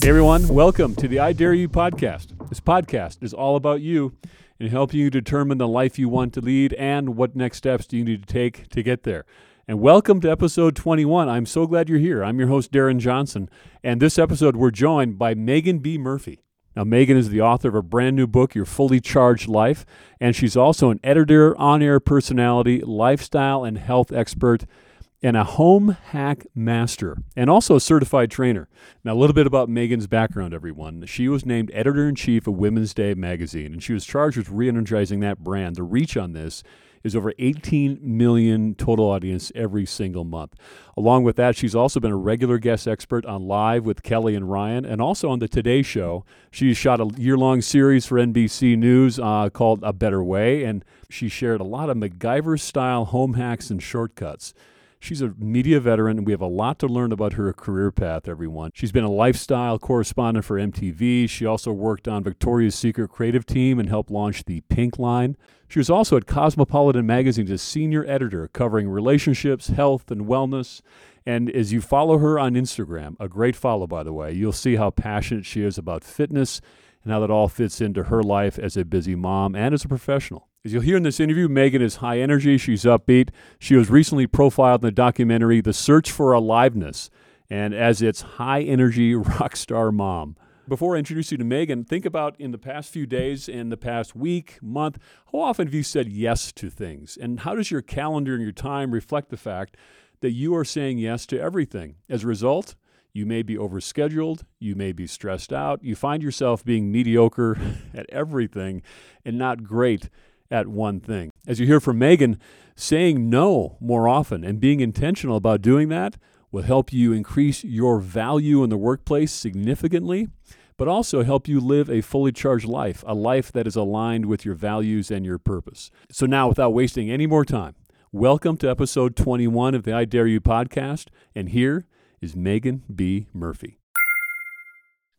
Hey everyone, welcome to the I Dare You podcast. This podcast is all about you and helping you determine the life you want to lead and what next steps do you need to take to get there. And welcome to episode 21. I'm so glad you're here. I'm your host, Darren Johnson. And this episode, we're joined by Meaghan B. Murphy. Now, Meaghan is the author of a brand new book, Your Fully Charged Life, and she's also an editor, on air personality, lifestyle, and health expert and a home hack master, and also a certified trainer. Now, a little bit about Meaghan's background, everyone. She was named editor in chief of Women's Day magazine, and she was charged with re energizing that brand. The reach on this is over 18 million total audience every single month. Along with that, she's also been a regular guest expert on Live with Kelly and Ryan, and also on the Today Show. She shot a year long series for NBC News uh, called A Better Way, and she shared a lot of MacGyver style home hacks and shortcuts. She's a media veteran, and we have a lot to learn about her career path, everyone. She's been a lifestyle correspondent for MTV. She also worked on Victoria's Secret creative team and helped launch the Pink line. She was also at Cosmopolitan Magazine as senior editor, covering relationships, health, and wellness. And as you follow her on Instagram, a great follow, by the way, you'll see how passionate she is about fitness and how that all fits into her life as a busy mom and as a professional. As you'll hear in this interview, Meaghan is high energy, she's upbeat. She was recently profiled in the documentary The Search for Aliveness, and as its high energy rock star mom. Before I introduce you to Meaghan, think about in the past few days, in the past week, month, how often have you said yes to things? And how does your calendar and your time reflect the fact that you are saying yes to everything? As a result, you may be overscheduled, you may be stressed out, you find yourself being mediocre at everything and not great at one thing. As you hear from Meaghan, saying no more often and being intentional about doing that will help you increase your value in the workplace significantly, but also help you live a fully charged life, a life that is aligned with your values and your purpose. So, now without wasting any more time, welcome to episode 21 of the I Dare You podcast. And here is Meaghan B. Murphy.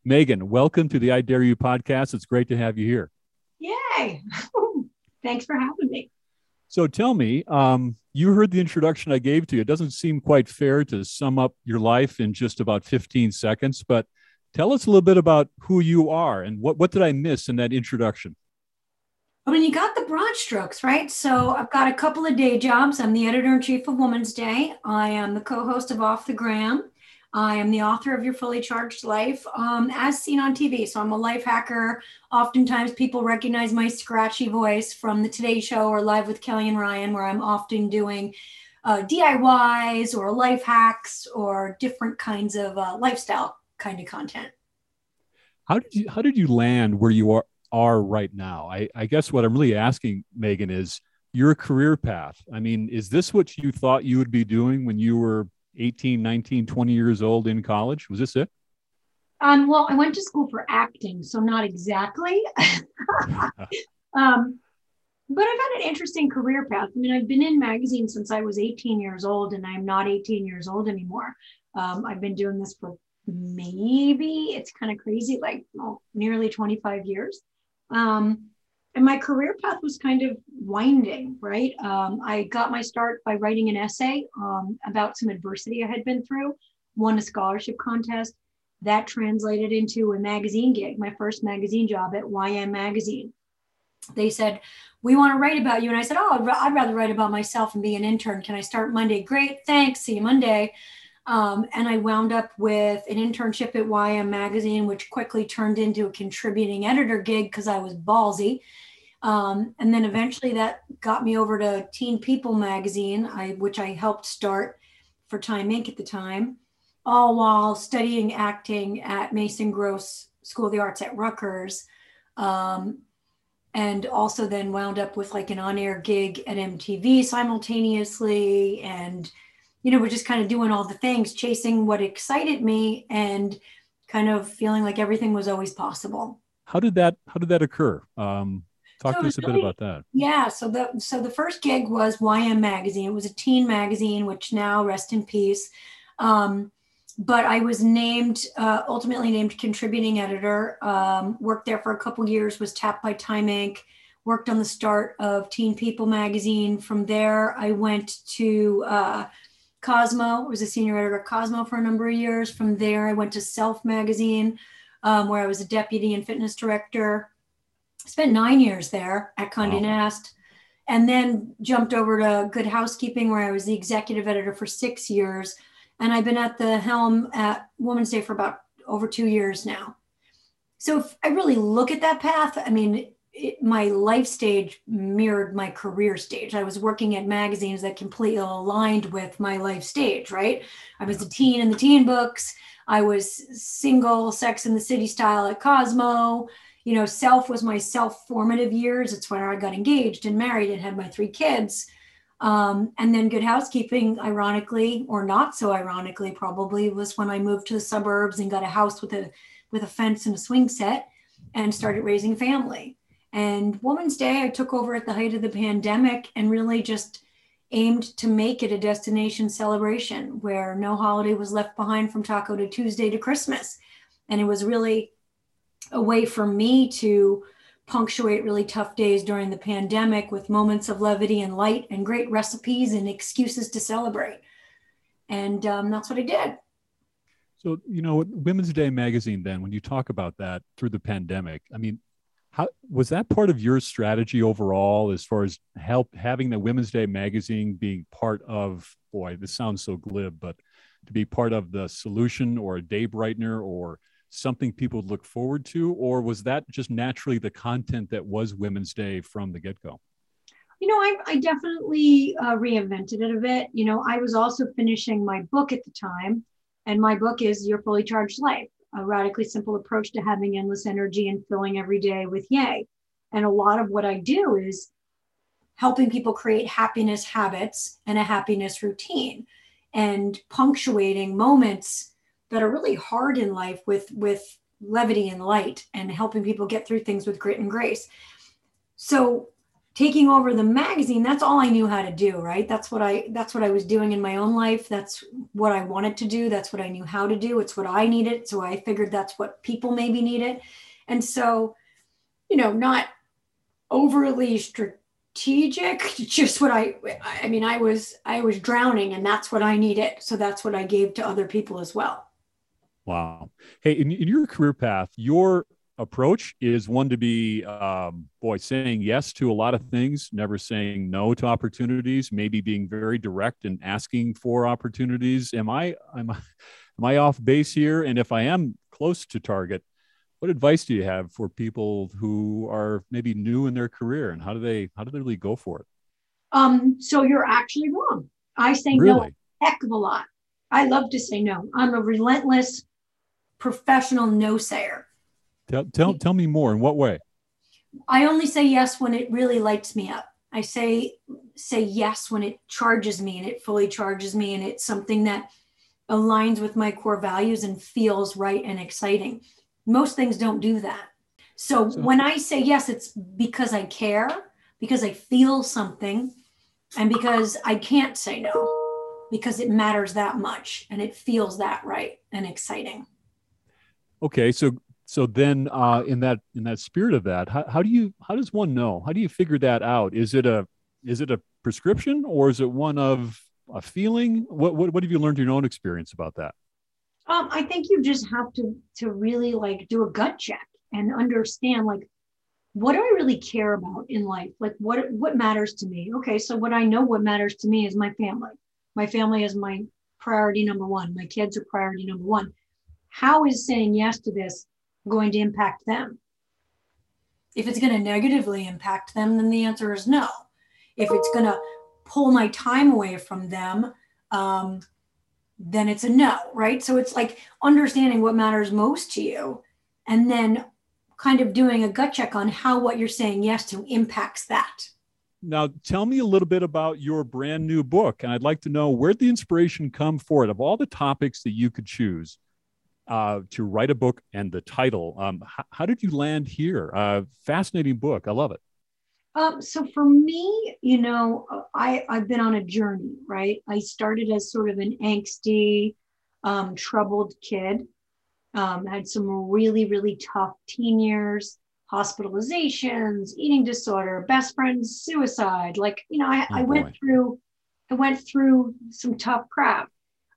Meaghan, welcome to the I Dare You podcast. It's great to have you here. Yay! Thanks for having me. So tell me, um, you heard the introduction I gave to you. It doesn't seem quite fair to sum up your life in just about 15 seconds, but tell us a little bit about who you are and what, what did I miss in that introduction? I mean, you got the broad strokes, right? So I've got a couple of day jobs. I'm the editor in chief of Woman's Day. I am the co host of Off the Gram. I am the author of Your Fully Charged Life, um, as seen on TV. So I'm a life hacker. Oftentimes, people recognize my scratchy voice from the Today Show or Live with Kelly and Ryan, where I'm often doing uh, DIYs or life hacks or different kinds of uh, lifestyle kind of content. How did you How did you land where you are are right now? I, I guess what I'm really asking, Meaghan, is your career path. I mean, is this what you thought you would be doing when you were 18, 19, 20 years old in college? Was this it? Um, well, I went to school for acting, so not exactly. um, but I've had an interesting career path. I mean, I've been in magazines since I was 18 years old, and I'm not 18 years old anymore. Um, I've been doing this for maybe it's kind of crazy, like well, nearly 25 years. Um, and my career path was kind of winding, right? Um, I got my start by writing an essay um, about some adversity I had been through, won a scholarship contest. That translated into a magazine gig, my first magazine job at YM Magazine. They said, We want to write about you. And I said, Oh, I'd rather write about myself and be an intern. Can I start Monday? Great, thanks. See you Monday. Um, and I wound up with an internship at YM Magazine, which quickly turned into a contributing editor gig because I was ballsy. Um, and then eventually that got me over to Teen People magazine, I, which I helped start for Time Inc. at the time, all while studying acting at Mason Gross School of the Arts at Rutgers. Um, and also then wound up with like an on-air gig at MTV simultaneously. And, you know, we're just kind of doing all the things, chasing what excited me and kind of feeling like everything was always possible. How did that, how did that occur? Um, Talk so to us a really, bit about that. Yeah. So the so the first gig was YM Magazine. It was a teen magazine, which now rest in peace. Um, but I was named, uh, ultimately named contributing editor. Um, worked there for a couple years. Was tapped by Time Inc. Worked on the start of Teen People magazine. From there, I went to uh, Cosmo. Was a senior editor at Cosmo for a number of years. From there, I went to Self Magazine, um, where I was a deputy and fitness director. Spent nine years there at Condé wow. Nast, and then jumped over to Good Housekeeping, where I was the executive editor for six years. And I've been at the helm at Woman's Day for about over two years now. So if I really look at that path, I mean, it, my life stage mirrored my career stage. I was working at magazines that completely aligned with my life stage, right? I was a teen in the teen books. I was single, sex in the city style at Cosmo. You know, self was my self formative years. It's when I got engaged and married and had my three kids. Um, and then good housekeeping, ironically, or not so ironically, probably was when I moved to the suburbs and got a house with a with a fence and a swing set and started raising family. And Woman's Day, I took over at the height of the pandemic and really just aimed to make it a destination celebration where no holiday was left behind from Taco to Tuesday to Christmas. And it was really a way for me to punctuate really tough days during the pandemic with moments of levity and light and great recipes and excuses to celebrate. And um, that's what I did. So, you know, Women's Day magazine, then, when you talk about that through the pandemic, I mean, how was that part of your strategy overall as far as help having the Women's Day magazine being part of, boy, this sounds so glib, but to be part of the solution or a day brightener or something people look forward to? Or was that just naturally the content that was Women's Day from the get go? You know, I, I definitely uh, reinvented it a bit. You know, I was also finishing my book at the time and my book is Your Fully Charged Life, a radically simple approach to having endless energy and filling every day with yay. And a lot of what I do is helping people create happiness habits and a happiness routine and punctuating moments that are really hard in life with with levity and light and helping people get through things with grit and grace. So taking over the magazine that's all i knew how to do right? That's what i that's what i was doing in my own life. That's what i wanted to do. That's what i knew how to do. It's what i needed. So i figured that's what people maybe needed. And so you know not overly strategic just what i i mean i was i was drowning and that's what i needed. So that's what i gave to other people as well. Wow. Hey in, in your career path your approach is one to be, um, boy, saying yes to a lot of things, never saying no to opportunities, maybe being very direct and asking for opportunities. Am I, am I, am I off base here? And if I am close to target, what advice do you have for people who are maybe new in their career and how do they, how do they really go for it? Um, so you're actually wrong. I say really? no heck of a lot. I love to say no. I'm a relentless professional no sayer. Tell, tell, tell me more. In what way? I only say yes when it really lights me up. I say say yes when it charges me and it fully charges me and it's something that aligns with my core values and feels right and exciting. Most things don't do that. So, so when I say yes, it's because I care, because I feel something, and because I can't say no, because it matters that much and it feels that right and exciting. Okay, so so then uh, in that in that spirit of that how, how do you how does one know? How do you figure that out? Is it a is it a prescription or is it one of a feeling? What what, what have you learned in your own experience about that? Um, i think you just have to to really like do a gut check and understand like what do i really care about in life? Like what what matters to me? Okay so what i know what matters to me is my family. My family is my priority number one. My kids are priority number one. How is saying yes to this going to impact them? If it's going to negatively impact them, then the answer is no. If it's going to pull my time away from them, um, then it's a no, right? So it's like understanding what matters most to you and then kind of doing a gut check on how what you're saying yes to impacts that. Now, tell me a little bit about your brand new book. And I'd like to know where the inspiration come for it. Of all the topics that you could choose, uh, to write a book and the title. Um, how, how, did you land here? Uh, fascinating book. I love it. Um, so for me, you know, I, I've been on a journey, right? I started as sort of an angsty, um, troubled kid. Um, had some really, really tough teen years, hospitalizations, eating disorder, best friends, suicide. Like, you know, I, oh, I went through I went through some tough crap.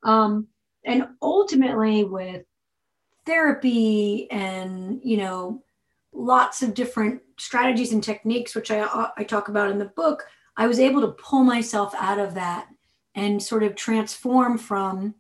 Um, and ultimately, with therapy and, you know, lots of different strategies and techniques, which I, uh, I talk about in the book, I was able to pull myself out of that and sort of transform from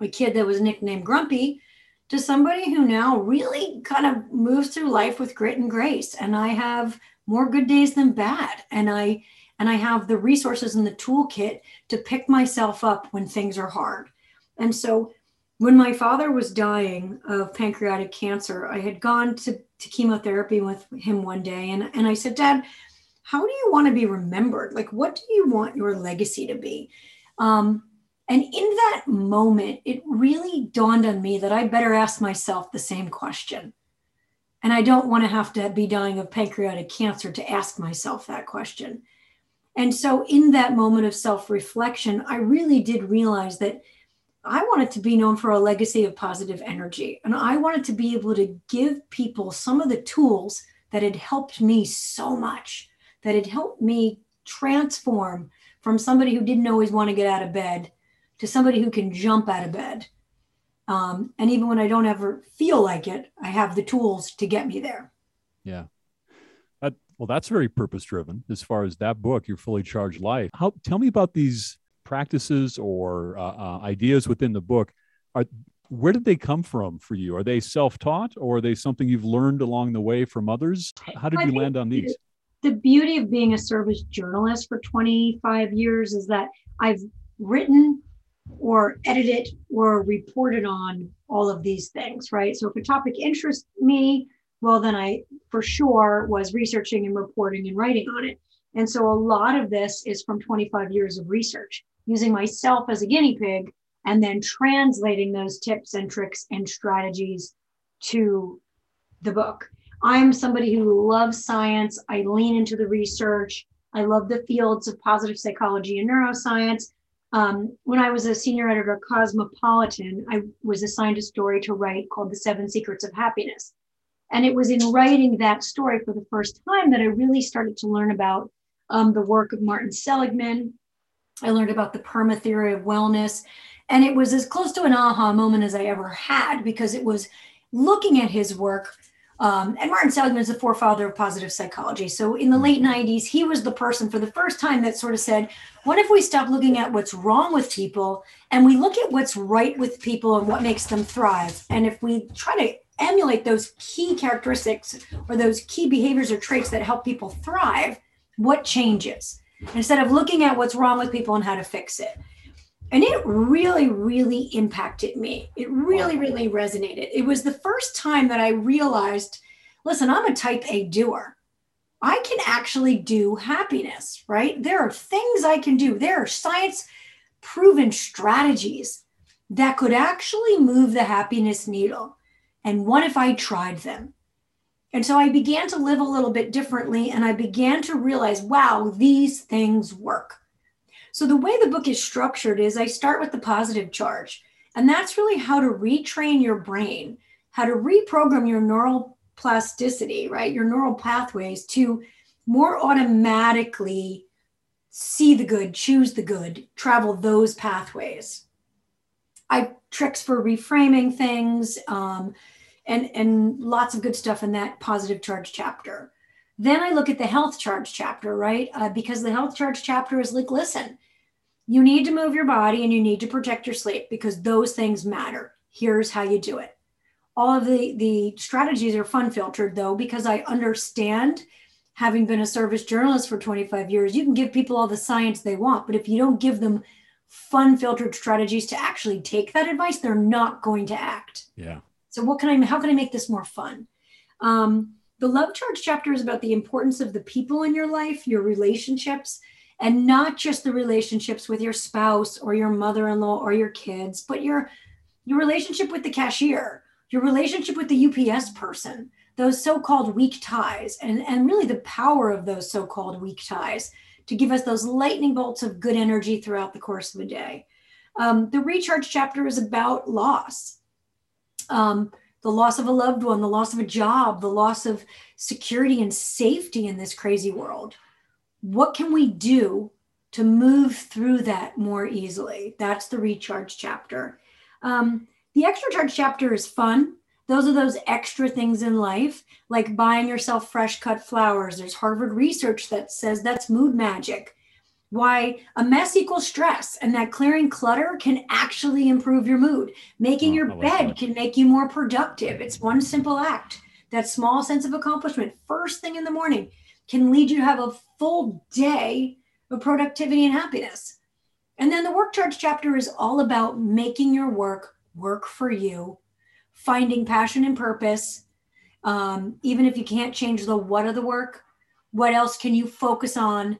a kid that was nicknamed Grumpy to somebody who now really kind of moves through life with grit and grace. And I have more good days than bad. And I and I have the resources in the toolkit to pick myself up when things are hard. And so when my father was dying of pancreatic cancer, I had gone to, to chemotherapy with him one day. And, and I said, Dad, how do you want to be remembered? Like, what do you want your legacy to be? Um, and in that moment, it really dawned on me that I better ask myself the same question. And I don't want to have to be dying of pancreatic cancer to ask myself that question. And so, in that moment of self reflection, I really did realize that I wanted to be known for a legacy of positive energy. And I wanted to be able to give people some of the tools that had helped me so much, that had helped me transform from somebody who didn't always want to get out of bed to somebody who can jump out of bed. Um, and even when I don't ever feel like it, I have the tools to get me there. Yeah. That, well, that's very purpose driven as far as that book, Your Fully Charged Life. How, tell me about these practices or uh, uh, ideas within the book. Are, where did they come from for you? Are they self taught or are they something you've learned along the way from others? How did I you land on these? The beauty of being a service journalist for 25 years is that I've written or edited or reported on all of these things, right? So if a topic interests me, well, then I for sure was researching and reporting and writing on it. And so a lot of this is from 25 years of research, using myself as a guinea pig and then translating those tips and tricks and strategies to the book. I'm somebody who loves science. I lean into the research. I love the fields of positive psychology and neuroscience. Um, when I was a senior editor at Cosmopolitan, I was assigned a story to write called The Seven Secrets of Happiness. And it was in writing that story for the first time that I really started to learn about um, the work of Martin Seligman. I learned about the perma theory of wellness. And it was as close to an aha moment as I ever had because it was looking at his work. Um, and Martin Seligman is the forefather of positive psychology. So in the late 90s, he was the person for the first time that sort of said, what if we stop looking at what's wrong with people and we look at what's right with people and what makes them thrive? And if we try to emulate those key characteristics or those key behaviors or traits that help people thrive, what changes? Instead of looking at what's wrong with people and how to fix it. And it really, really impacted me. It really, really resonated. It was the first time that I realized listen, I'm a type A doer. I can actually do happiness, right? There are things I can do. There are science proven strategies that could actually move the happiness needle. And what if I tried them? And so I began to live a little bit differently and I began to realize, wow, these things work. So the way the book is structured is I start with the positive charge. And that's really how to retrain your brain, how to reprogram your neural plasticity, right? Your neural pathways to more automatically see the good, choose the good, travel those pathways. I tricks for reframing things. Um, and and lots of good stuff in that positive charge chapter. Then i look at the health charge chapter right? Uh, because the health charge chapter is like listen you need to move your body and you need to protect your sleep because those things matter. Here's how you do it. All of the the strategies are fun filtered though because i understand having been a service journalist for 25 years you can give people all the science they want but if you don't give them fun filtered strategies to actually take that advice they're not going to act. Yeah so what can I, how can I make this more fun? Um, the love charge chapter is about the importance of the people in your life, your relationships, and not just the relationships with your spouse or your mother-in-law or your kids, but your your relationship with the cashier, your relationship with the UPS person, those so-called weak ties, and, and really the power of those so-called weak ties to give us those lightning bolts of good energy throughout the course of a day. Um, the recharge chapter is about loss um, the loss of a loved one, the loss of a job, the loss of security and safety in this crazy world. What can we do to move through that more easily. That's the recharge chapter. Um, the extra charge chapter is fun. Those are those extra things in life, like buying yourself fresh cut flowers. There's Harvard research that says that's mood magic. Why a mess equals stress, and that clearing clutter can actually improve your mood. Making Oh, your like bed that. can make you more productive. It's one simple act. That small sense of accomplishment, first thing in the morning, can lead you to have a full day of productivity and happiness. And then the work charge chapter is all about making your work work for you, finding passion and purpose. Um, even if you can't change the what of the work, what else can you focus on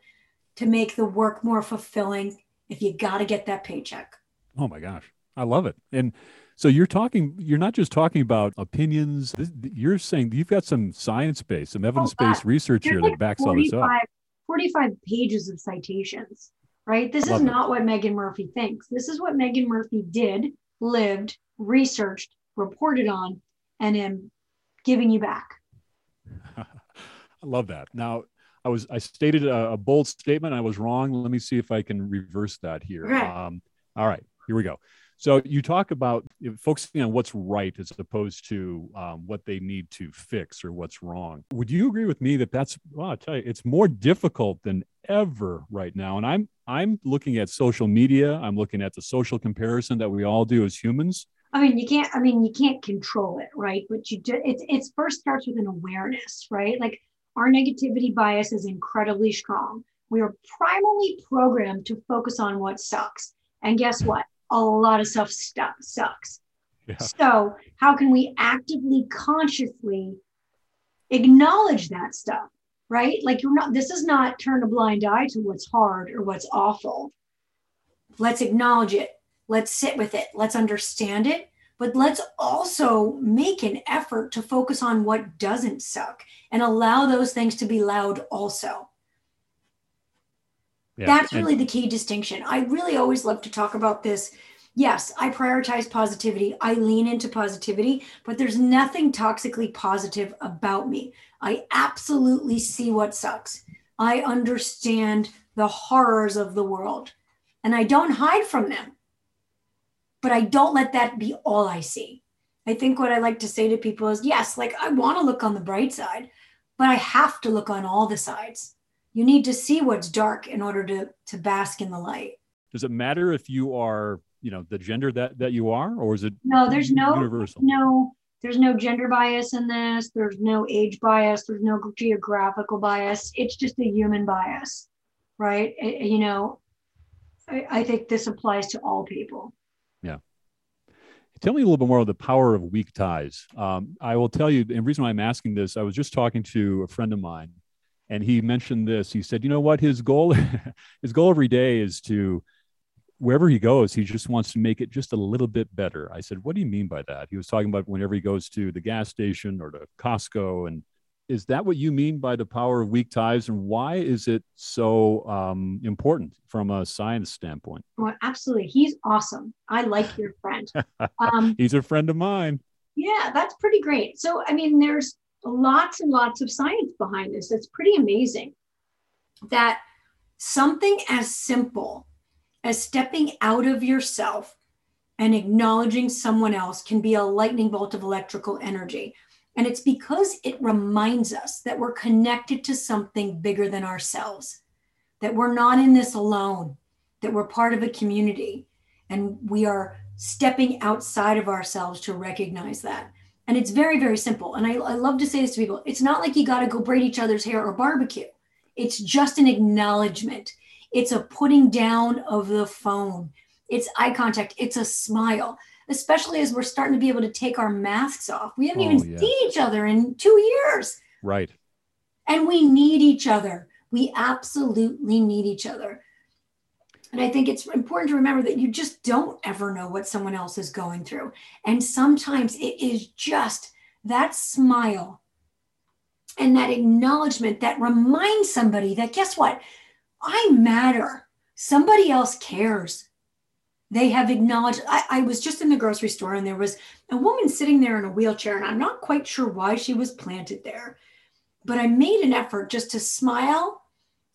to make the work more fulfilling if you got to get that paycheck? Oh my gosh, I love it. And so you're talking, you're not just talking about opinions. This, you're saying you've got some science based, some evidence oh, based research here There's that backs all this up. 45, 45 pages of citations, right? This Love is it. not what Meaghan Murphy thinks. This is what Meaghan Murphy did, lived, researched, reported on, and am giving you back. I love that. Now, I was I stated a, a bold statement. I was wrong. Let me see if I can reverse that here. Okay. Um, all right, here we go. So you talk about focusing on what's right as opposed to um, what they need to fix or what's wrong. Would you agree with me that that's? Well, I tell you, it's more difficult than ever right now. And I'm I'm looking at social media. I'm looking at the social comparison that we all do as humans. I mean, you can't. I mean, you can't control it, right? But you do. It's it's first starts with an awareness, right? Like our negativity bias is incredibly strong. We are primarily programmed to focus on what sucks, and guess what? A lot of stuff sucks. Yeah. So how can we actively, consciously acknowledge that stuff, right? Like you're not. This is not turn a blind eye to what's hard or what's awful. Let's acknowledge it let's sit with it let's understand it but let's also make an effort to focus on what doesn't suck and allow those things to be loud also. Yeah. that's And- really the key distinction. I really always love to talk about this. Yes i prioritize positivity. I lean into positivity but there's nothing toxically positive about me. I absolutely see what sucks. I understand the horrors of the world and i don't hide from them but I don't let that be all I see. I think what I like to say to people is yes, like I want to look on the bright side, but I have to look on all the sides. You need to see what's dark in order to to bask in the light. Does it matter if you are, you know, the gender that that you are, or is it No, there's no universal? no there's no gender bias in this. There's no age bias. There's no geographical bias. It's just a human bias, right? Eh, you know, I, I think this applies to all people. Tell me a little bit more of the power of weak ties. Um, I will tell you, the reason why I'm asking this, I was just talking to a friend of mine, and he mentioned this. He said, you know what, his goal, his goal every day is to, wherever he goes, he just wants to make it just a little bit better. I said, what do you mean by that? He was talking about whenever he goes to the gas station or to Costco, and is that what you mean by the power of weak ties, and why is it so um, important from a science standpoint? Well, absolutely. He's awesome. I like your friend. Um, He's a friend of mine. Yeah, that's pretty great. So, I mean, there's lots and lots of science behind this. It's pretty amazing that something as simple as stepping out of yourself and acknowledging someone else can be a lightning bolt of electrical energy. And it's because it reminds us that we're connected to something bigger than ourselves, that we're not in this alone, that we're part of a community, and we are stepping outside of ourselves to recognize that. And it's very, very simple. And I, I love to say this to people it's not like you got to go braid each other's hair or barbecue, it's just an acknowledgement. It's a putting down of the phone, it's eye contact, it's a smile. Especially as we're starting to be able to take our masks off. We haven't Oh, even yeah. seen each other in two years. Right. And we need each other. We absolutely need each other. And I think it's important to remember that you just don't ever know what someone else is going through. And sometimes it is just that smile and that acknowledgement that reminds somebody that guess what? I matter. Somebody else cares. They have acknowledged. I, I was just in the grocery store and there was a woman sitting there in a wheelchair, and I'm not quite sure why she was planted there. But I made an effort just to smile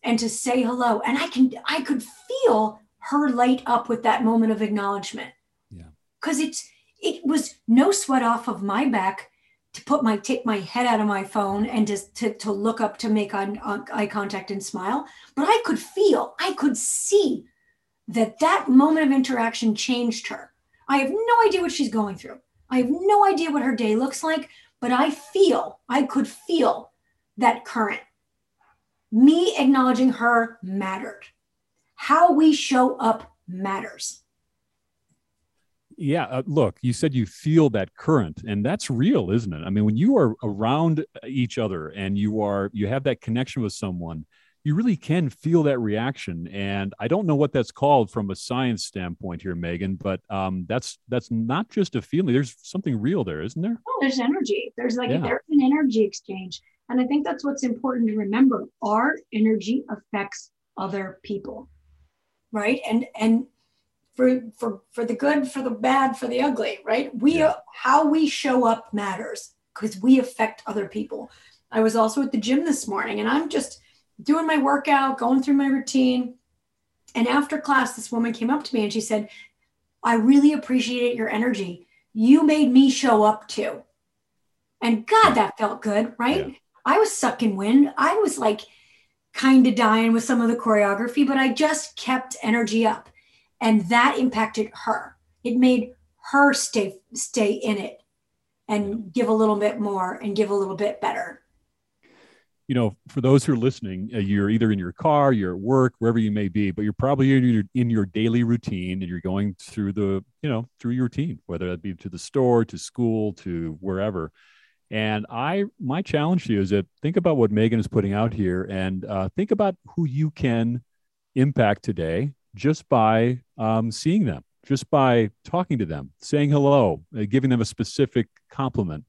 and to say hello. And I can I could feel her light up with that moment of acknowledgement. Yeah. Cuz it's it was no sweat off of my back to put my take my head out of my phone and just to, to look up to make eye, eye contact and smile but i could feel i could see that that moment of interaction changed her. I have no idea what she's going through. I have no idea what her day looks like but i feel i could feel that current. Me acknowledging her mattered. How we show up matters. Yeah, uh, look, you said you feel that current, and that's real, isn't it? I mean, when you are around each other and you are you have that connection with someone, you really can feel that reaction. And I don't know what that's called from a science standpoint here, Meaghan, but um, that's that's not just a feeling. There's something real there, isn't there? Oh, there's energy. There's like yeah. there's an energy exchange, and I think that's what's important to remember. Our energy affects other people, right? And and for for for the good, for the bad, for the ugly, right? We yeah. how we show up matters because we affect other people. I was also at the gym this morning and I'm just doing my workout, going through my routine. And after class, this woman came up to me and she said, I really appreciate your energy. You made me show up too. And God, that felt good, right? Yeah. I was sucking wind. I was like kind of dying with some of the choreography, but I just kept energy up and that impacted her it made her stay stay in it and give a little bit more and give a little bit better you know for those who are listening uh, you're either in your car you're at work wherever you may be but you're probably in your, in your daily routine and you're going through the you know through your routine whether that be to the store to school to wherever. And i my challenge to you is that think about what Meaghan is putting out here and uh, think about who you can impact today just by um, seeing them, just by talking to them, saying hello, uh, giving them a specific compliment,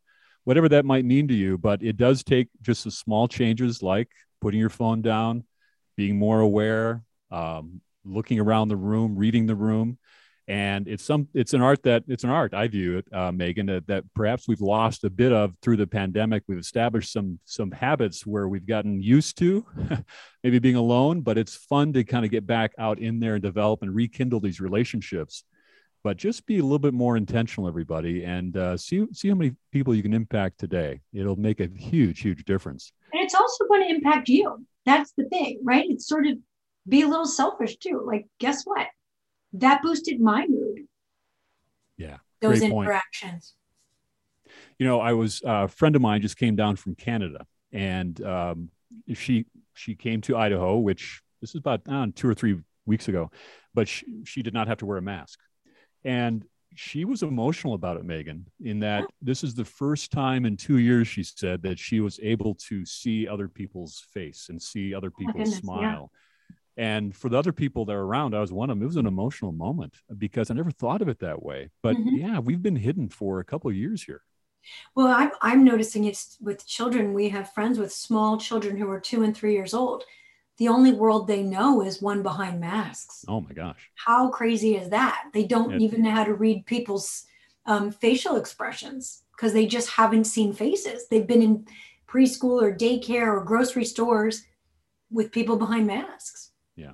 whatever that might mean to you. But it does take just the small changes like putting your phone down, being more aware, um, looking around the room, reading the room and it's some it's an art that it's an art i view it uh, Meaghan that, that perhaps we've lost a bit of through the pandemic we've established some some habits where we've gotten used to maybe being alone but it's fun to kind of get back out in there and develop and rekindle these relationships but just be a little bit more intentional everybody and uh, see see how many people you can impact today it'll make a huge huge difference and it's also going to impact you that's the thing right it's sort of be a little selfish too like guess what that boosted my mood. Yeah. Those interactions. Point. You know, I was uh, a friend of mine just came down from Canada and um, she she came to Idaho, which this is about uh, two or three weeks ago, but she, she did not have to wear a mask. And she was emotional about it, Meaghan, in that this is the first time in two years, she said, that she was able to see other people's face and see other oh people oh goodness, smile. Yeah. And for the other people that are around, I was one of them. It was an emotional moment because I never thought of it that way. But mm-hmm. yeah, we've been hidden for a couple of years here. Well, I'm, I'm noticing it's with children. We have friends with small children who are two and three years old. The only world they know is one behind masks. Oh my gosh. How crazy is that? They don't it, even know how to read people's um, facial expressions because they just haven't seen faces. They've been in preschool or daycare or grocery stores with people behind masks. Yeah.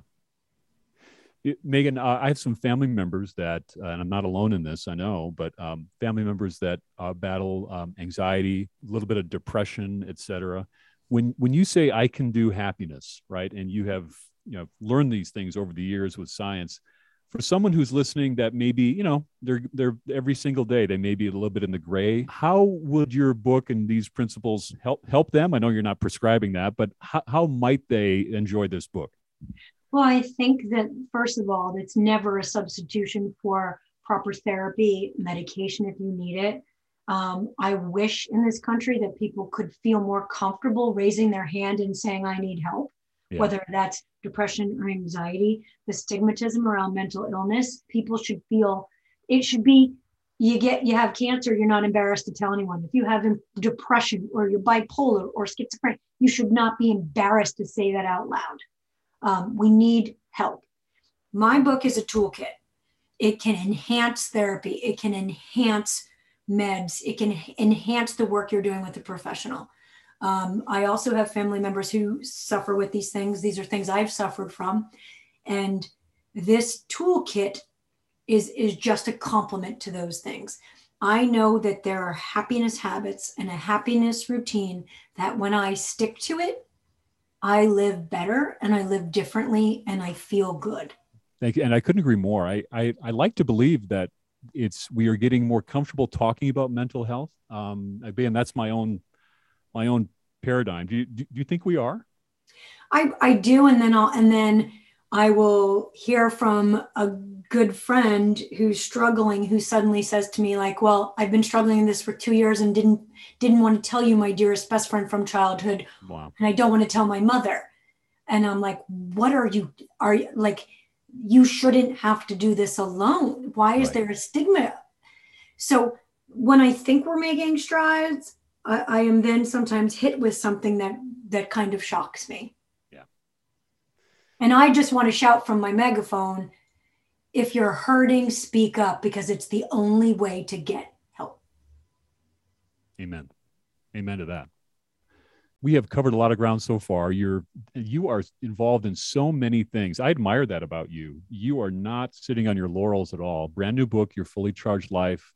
Meaghan, uh, I have some family members that, uh, and I'm not alone in this, I know, but um, family members that uh, battle um, anxiety, a little bit of depression, etc. When when you say I can do happiness, right, and you have you know learned these things over the years with science, for someone who's listening that maybe you know they're they're every single day they may be a little bit in the gray. How would your book and these principles help help them? I know you're not prescribing that, but how, how might they enjoy this book? Well, I think that first of all, it's never a substitution for proper therapy, medication if you need it. Um, I wish in this country that people could feel more comfortable raising their hand and saying, I need help, yeah. whether that's depression or anxiety, the stigmatism around mental illness. People should feel it should be you get you have cancer you're not embarrassed to tell anyone if you have depression or you're bipolar or schizophrenic you should not be embarrassed to say that out loud um, we need help. My book is a toolkit. It can enhance therapy, it can enhance meds, it can enhance the work you're doing with a professional. Um, I also have family members who suffer with these things. These are things I've suffered from. And this toolkit is, is just a complement to those things. I know that there are happiness habits and a happiness routine that when I stick to it, I live better and I live differently and I feel good. Thank you. And I couldn't agree more. I, I, I like to believe that it's we are getting more comfortable talking about mental health. Um, again, that's my own my own paradigm. Do you, do you think we are? I, I do. And then I'll, and then I will hear from a good friend who's struggling who suddenly says to me like, well, I've been struggling in this for two years and didn't, didn't want to tell you my dearest best friend from childhood. Wow. And I don't want to tell my mother. And I'm like, what are you, are you like, you shouldn't have to do this alone. Why is right. there a stigma? So when I think we're making strides, I, I am then sometimes hit with something that that kind of shocks me. Yeah. And I just want to shout from my megaphone if you're hurting, speak up because it's the only way to get help. Amen. Amen to that. We have covered a lot of ground so far. You're you are involved in so many things. I admire that about you. You are not sitting on your laurels at all. Brand new book, Your Fully Charged Life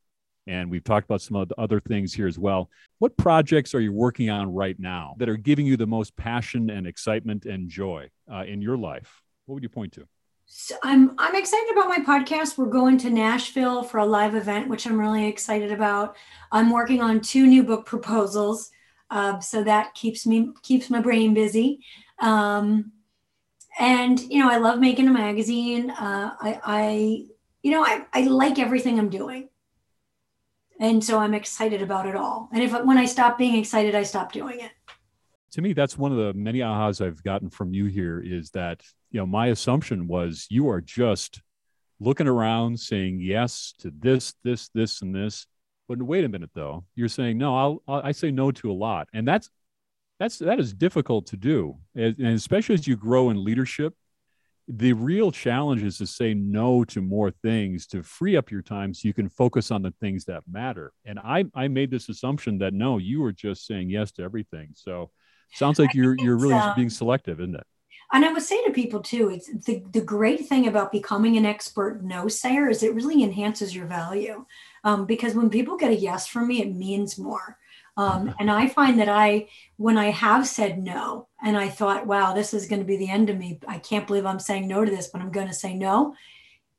and we've talked about some other things here as well. What projects are you working on right now that are giving you the most passion and excitement and joy uh, in your life? What would you point to? So I'm I'm excited about my podcast. We're going to Nashville for a live event, which I'm really excited about. I'm working on two new book proposals, uh, so that keeps me keeps my brain busy. Um, and you know, I love making a magazine. Uh, I, I you know I, I like everything I'm doing and so i'm excited about it all and if when i stop being excited i stop doing it to me that's one of the many ahas i've gotten from you here is that you know my assumption was you are just looking around saying yes to this this this and this but wait a minute though. You're saying no I'll, I'll i say no to a lot. And that's that's that is difficult to do. And especially as you grow in leadership the real challenge is to say no to more things to free up your time so you can focus on the things that matter. And i i made this assumption that no you were just saying yes to everything. So sounds like you're you're really uh, being selective isn't it and i would say to people too it's the, the great thing about becoming an expert no sayer is it really enhances your value um, because when people get a yes from me it means more um, and I find that I, when I have said no, and I thought, wow, this is going to be the end of me. I can't believe I'm saying no to this, but I'm going to say no.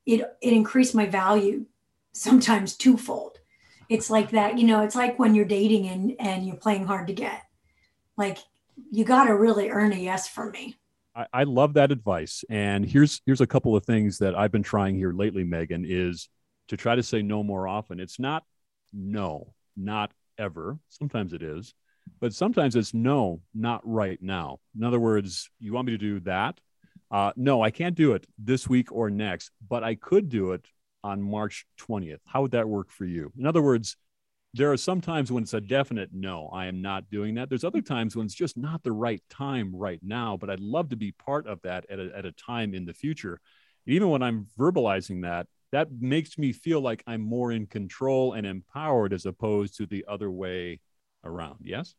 It it increased my value sometimes twofold. It's like that, you know, it's like when you're dating and and you're playing hard to get. Like you got to really earn a yes from me. I, I love that advice. And here's here's a couple of things that I've been trying here lately, Meaghan, is to try to say no more often. It's not no, not ever. Sometimes it is, but sometimes it's no, not right now. In other words, you want me to do that? Uh, no, I can't do it this week or next, but I could do it on March 20th. How would that work for you? In other words, there are some times when it's a definite no, I am not doing that. There's other times when it's just not the right time right now, but I'd love to be part of that at a, at a time in the future. And even when I'm verbalizing that, that makes me feel like I'm more in control and empowered as opposed to the other way around. Yes?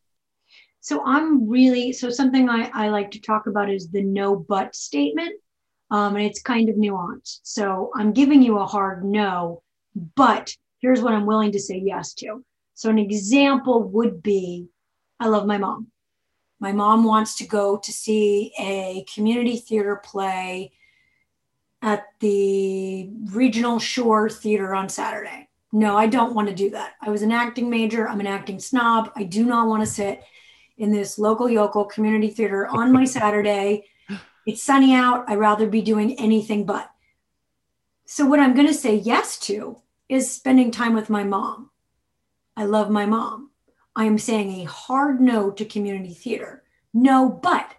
So I'm really, so something I, I like to talk about is the no but statement. Um, and it's kind of nuanced. So I'm giving you a hard no, but here's what I'm willing to say yes to. So an example would be I love my mom. My mom wants to go to see a community theater play at the Regional Shore Theater on Saturday. No, I don't want to do that. I was an acting major. I'm an acting snob. I do not want to sit in this local yokel community theater on my Saturday. It's sunny out. I'd rather be doing anything but. So, what I'm going to say yes to is spending time with my mom. I love my mom. I am saying a hard no to community theater. No, but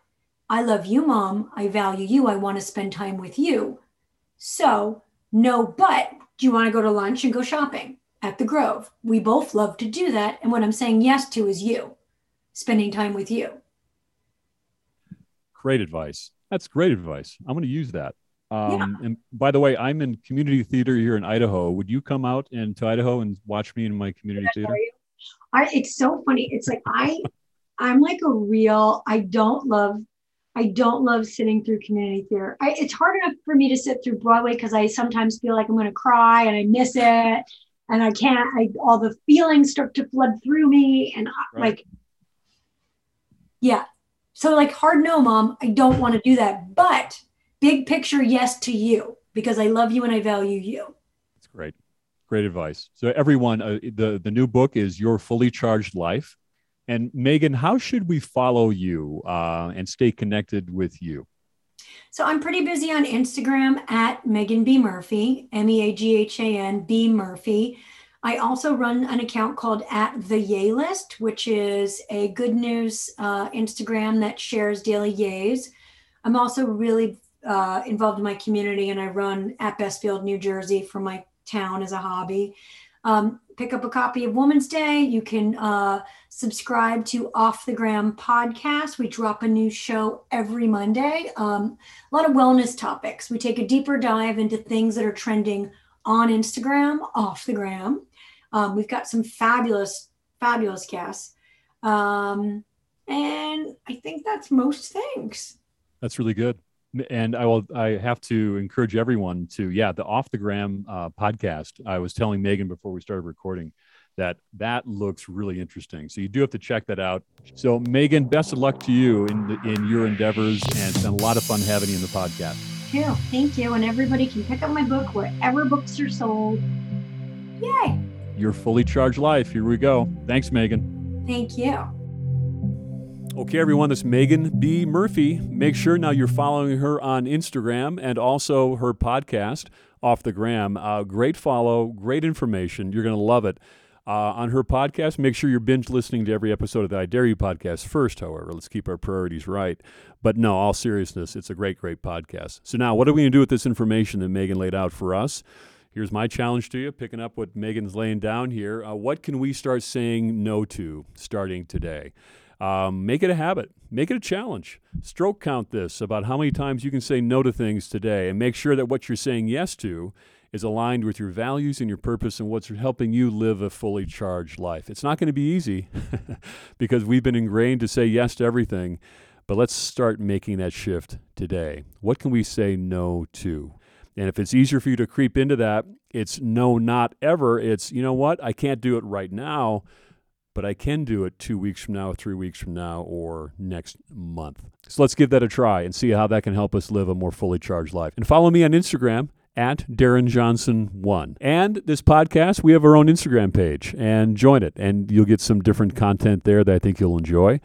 I love you, mom. I value you. I want to spend time with you. So, no, but do you want to go to lunch and go shopping at the Grove? We both love to do that. And what I'm saying yes to is you, spending time with you. Great advice. That's great advice. I'm going to use that. Um, yeah. And by the way, I'm in community theater here in Idaho. Would you come out into Idaho and watch me in my community theater? I, it's so funny. It's like I I'm like a real, I don't love, I don't love sitting through community theater. I, it's hard enough for me to sit through Broadway because I sometimes feel like I'm going to cry and I miss it. And I can't, I, all the feelings start to flood through me. And right. like, yeah. So, like, hard no, mom, I don't want to do that. But big picture, yes to you because I love you and I value you. That's great. Great advice. So, everyone, uh, the, the new book is Your Fully Charged Life and Meaghan, how should we follow you uh, and stay connected with you? So I'm pretty busy on Instagram at Meaghan B Murphy, M E A G H A N B Murphy. I also run an account called at the Yay List, which is a good news uh, Instagram that shares daily yays. I'm also really uh, involved in my community, and I run at Westfield, New Jersey, for my town as a hobby. Um, pick up a copy of Woman's Day. You can uh, subscribe to Off the Gram podcast. We drop a new show every Monday. Um, a lot of wellness topics. We take a deeper dive into things that are trending on Instagram, off the gram. Um, we've got some fabulous, fabulous guests. Um, and I think that's most things. That's really good and I will. I have to encourage everyone to, yeah, the off the gram uh, podcast. I was telling Meaghan before we started recording that that looks really interesting. So you do have to check that out. So Meaghan, best of luck to you in the, in your endeavors, and it's been a lot of fun having you in the podcast. Yeah, thank you. And everybody can pick up my book wherever books are sold. Yay! Your fully charged life. Here we go. Thanks, Meaghan. Thank you. Okay, everyone, this is Meaghan B. Murphy. Make sure now you're following her on Instagram and also her podcast, Off the Gram. Uh, great follow, great information. You're going to love it. Uh, on her podcast, make sure you're binge listening to every episode of the I Dare You podcast first, however. Let's keep our priorities right. But no, all seriousness, it's a great, great podcast. So now, what are we going to do with this information that Meaghan laid out for us? Here's my challenge to you, picking up what Meaghan's laying down here. Uh, what can we start saying no to starting today? Um, make it a habit, make it a challenge. Stroke count this about how many times you can say no to things today and make sure that what you're saying yes to is aligned with your values and your purpose and what's helping you live a fully charged life. It's not going to be easy because we've been ingrained to say yes to everything, but let's start making that shift today. What can we say no to? And if it's easier for you to creep into that, it's no, not ever. It's, you know what, I can't do it right now but I can do it two weeks from now, three weeks from now, or next month. So let's give that a try and see how that can help us live a more fully charged life. And follow me on Instagram at Darren Johnson one. And this podcast, we have our own Instagram page and join it, and you'll get some different content there that I think you'll enjoy.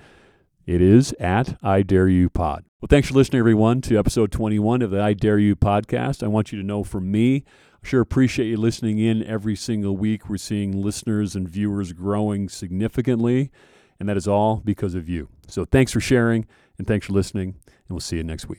It is at I Dare You Pod. Well, thanks for listening, everyone, to episode 21 of the I Dare You podcast. I want you to know from me, Sure, appreciate you listening in every single week. We're seeing listeners and viewers growing significantly, and that is all because of you. So thanks for sharing and thanks for listening, and we'll see you next week.